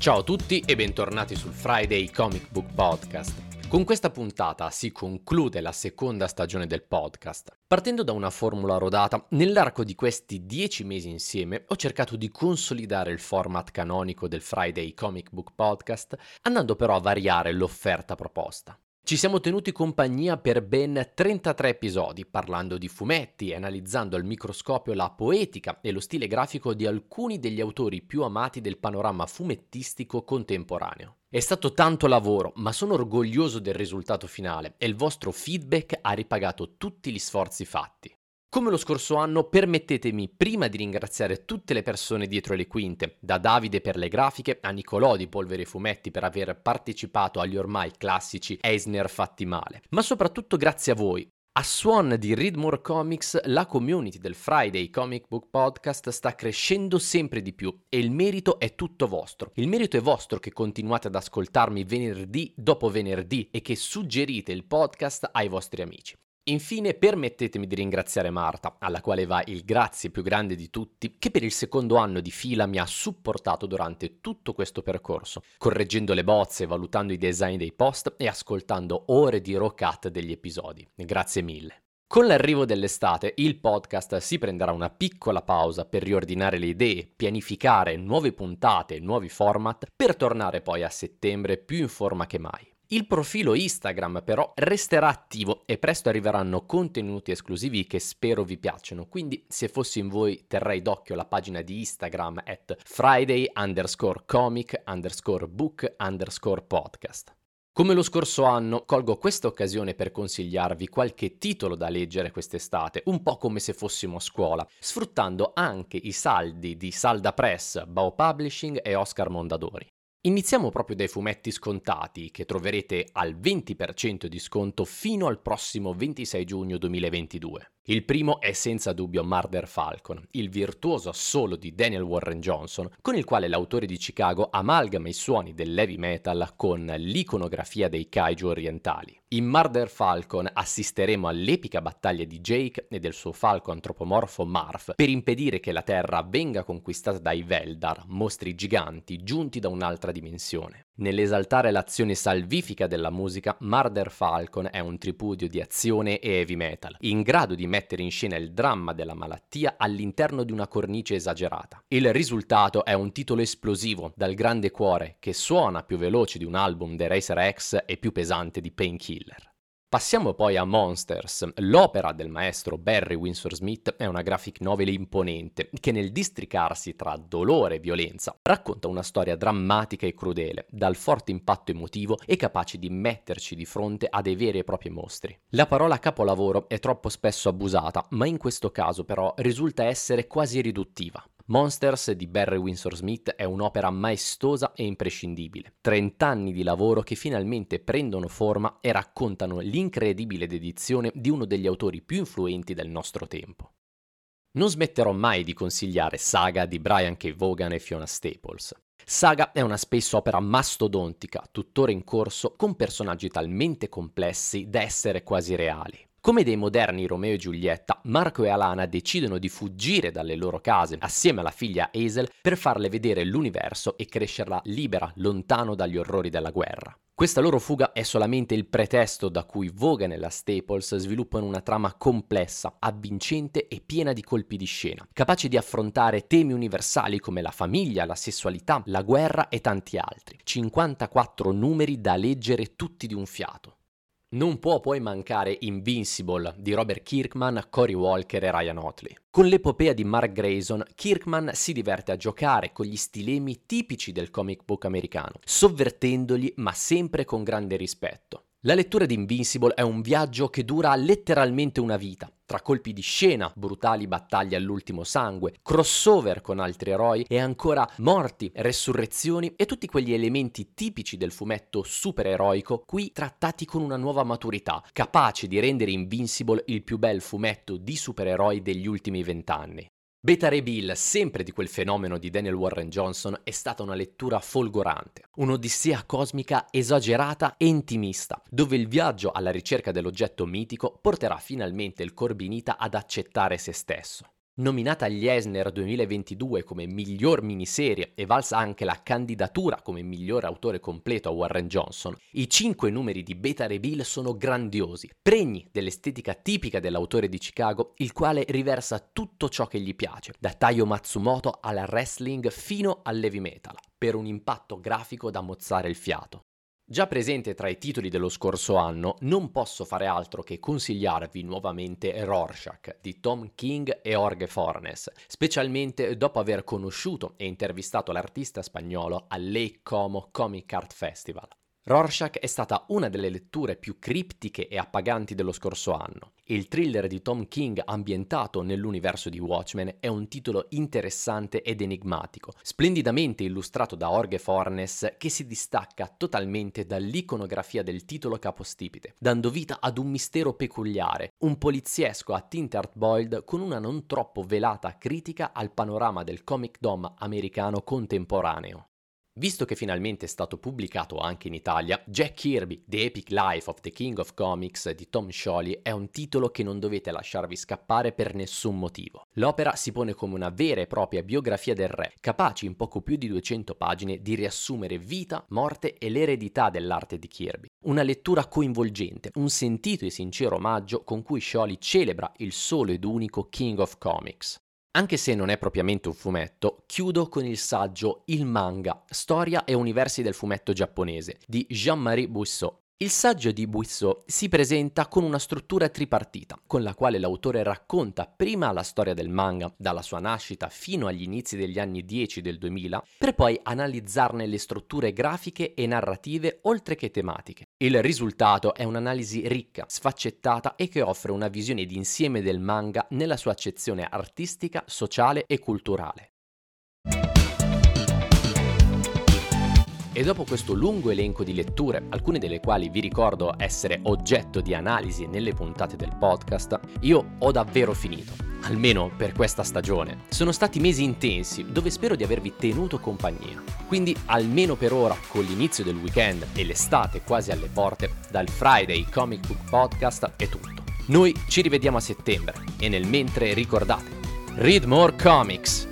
Ciao a tutti e bentornati sul Friday Comic Book Podcast. Con questa puntata si conclude la seconda stagione del podcast. Partendo da una formula rodata, nell'arco di questi dieci mesi insieme ho cercato di consolidare il format canonico del Friday Comic Book Podcast, andando però a variare l'offerta proposta. Ci siamo tenuti compagnia per ben 33 episodi, parlando di fumetti e analizzando al microscopio la poetica e lo stile grafico di alcuni degli autori più amati del panorama fumettistico contemporaneo. È stato tanto lavoro, ma sono orgoglioso del risultato finale e il vostro feedback ha ripagato tutti gli sforzi fatti. Come lo scorso anno, permettetemi prima di ringraziare tutte le persone dietro le quinte, da Davide per le grafiche a Nicolò di Polvere e Fumetti per aver partecipato agli ormai classici Eisner fatti male, ma soprattutto grazie a voi. A suon di Read More Comics, la community del Friday Comic Book Podcast sta crescendo sempre di più e il merito è tutto vostro. Il merito è vostro che continuate ad ascoltarmi venerdì dopo venerdì e che suggerite il podcast ai vostri amici. Infine permettetemi di ringraziare Marta, alla quale va il grazie più grande di tutti, che per il secondo anno di fila mi ha supportato durante tutto questo percorso, correggendo le bozze, valutando i design dei post e ascoltando ore di rock cut degli episodi. Grazie mille. Con l'arrivo dell'estate il podcast si prenderà una piccola pausa per riordinare le idee, pianificare nuove puntate e nuovi format per tornare poi a settembre più in forma che mai. Il profilo Instagram però resterà attivo e presto arriveranno contenuti esclusivi che spero vi piacciono, quindi se fossi in voi terrei d'occhio la pagina di Instagram at friday underscore comic underscore book underscore podcast. Come lo scorso anno, colgo questa occasione per consigliarvi qualche titolo da leggere quest'estate, un po' come se fossimo a scuola, sfruttando anche i saldi di Salda Press, Bao Publishing e Oscar Mondadori. Iniziamo proprio dai fumetti scontati che troverete al 20% di sconto fino al prossimo 26 giugno 2022. Il primo è senza dubbio Murder Falcon, il virtuoso assolo di Daniel Warren Johnson, con il quale l'autore di Chicago amalgama i suoni dell'heavy metal con l'iconografia dei kaiju orientali. In Murder Falcon assisteremo all'epica battaglia di Jake e del suo falco antropomorfo Marv per impedire che la Terra venga conquistata dai Veldar, mostri giganti giunti da un'altra dimensione. Nell'esaltare l'azione salvifica della musica, Murder Falcon è un tripudio di azione e heavy metal, in grado di mettere in scena il dramma della malattia all'interno di una cornice esagerata. Il risultato è un titolo esplosivo, dal grande cuore, che suona più veloce di un album dei Racer X e più pesante di Painkiller. Passiamo poi a Monsters. L'opera del maestro Barry Windsor Smith è una graphic novel imponente che nel districarsi tra dolore e violenza racconta una storia drammatica e crudele, dal forte impatto emotivo e capace di metterci di fronte a dei veri e propri mostri. La parola capolavoro è troppo spesso abusata, ma in questo caso però risulta essere quasi riduttiva. Monsters di Barry Windsor Smith è un'opera maestosa e imprescindibile. 30 anni di lavoro che finalmente prendono forma e raccontano l'incredibile dedizione di uno degli autori più influenti del nostro tempo. Non smetterò mai di consigliare Saga di Brian K. Vaughan e Fiona Staples. Saga è una space opera mastodontica, tuttora in corso, con personaggi talmente complessi da essere quasi reali. Come dei moderni Romeo e Giulietta, Marco e Alana decidono di fuggire dalle loro case assieme alla figlia Hazel per farle vedere l'universo e crescerla libera, lontano dagli orrori della guerra. Questa loro fuga è solamente il pretesto da cui Vaughan e la Staples sviluppano una trama complessa, avvincente e piena di colpi di scena, capace di affrontare temi universali come la famiglia, la sessualità, la guerra e tanti altri. 54 numeri da leggere tutti di un fiato. Non può poi mancare Invincible di Robert Kirkman, Cory Walker e Ryan Otley. Con l'epopea di Mark Grayson, Kirkman si diverte a giocare con gli stilemi tipici del comic book americano, sovvertendoli ma sempre con grande rispetto. La lettura di Invincible è un viaggio che dura letteralmente una vita, tra colpi di scena, brutali battaglie all'ultimo sangue, crossover con altri eroi e ancora morti, resurrezioni e tutti quegli elementi tipici del fumetto supereroico qui trattati con una nuova maturità, capaci di rendere Invincible il più bel fumetto di supereroi degli ultimi vent'anni. Beta Ray Bill, sempre di quel fenomeno di Daniel Warren Johnson, è stata una lettura folgorante, un'odissea cosmica esagerata e intimista, dove il viaggio alla ricerca dell'oggetto mitico porterà finalmente il Corbinita ad accettare se stesso. Nominata agli Eisner 2022 come miglior miniserie e valsa anche la candidatura come miglior autore completo a Warren Johnson, i cinque numeri di Beta Reveal sono grandiosi, pregni dell'estetica tipica dell'autore di Chicago, il quale riversa tutto ciò che gli piace, da Taio Matsumoto alla wrestling fino all'heavy metal, per un impatto grafico da mozzare il fiato. Già presente tra i titoli dello scorso anno, non posso fare altro che consigliarvi nuovamente Rorschach di Tom King e Jorge Fornes, specialmente dopo aver conosciuto e intervistato l'artista spagnolo al Lake Como Comic Art Festival. Rorschach è stata una delle letture più criptiche e appaganti dello scorso anno. Il thriller di Tom King ambientato nell'universo di Watchmen è un titolo interessante ed enigmatico, splendidamente illustrato da Jorge Fornes che si distacca totalmente dall'iconografia del titolo capostipite, dando vita ad un mistero peculiare, un poliziesco a tinte hard-boiled con una non troppo velata critica al panorama del comic dom americano contemporaneo. Visto che finalmente è stato pubblicato anche in Italia, Jack Kirby, The Epic Life of the King of Comics di Tom Scioli è un titolo che non dovete lasciarvi scappare per nessun motivo. L'opera si pone come una vera e propria biografia del re, capace in poco più di 200 pagine di riassumere vita, morte e l'eredità dell'arte di Kirby. Una lettura coinvolgente, un sentito e sincero omaggio con cui Scioli celebra il solo ed unico King of Comics. Anche se non è propriamente un fumetto, chiudo con il saggio Il manga, storia e universi del fumetto giapponese di Jean-Marie Bousseau. Il saggio di Buissot si presenta con una struttura tripartita, con la quale l'autore racconta prima la storia del manga, dalla sua nascita fino agli inizi degli anni 10 del 2000, per poi analizzarne le strutture grafiche e narrative oltre che tematiche. Il risultato è un'analisi ricca, sfaccettata e che offre una visione d'insieme del manga nella sua accezione artistica, sociale e culturale. E dopo questo lungo elenco di letture, alcune delle quali vi ricordo essere oggetto di analisi nelle puntate del podcast, io ho davvero finito. Almeno per questa stagione. Sono stati mesi intensi dove spero di avervi tenuto compagnia. Quindi almeno per ora, con l'inizio del weekend e l'estate quasi alle porte, dal Friday Comic Book Podcast è tutto. Noi ci rivediamo a settembre e nel mentre ricordate, read more comics!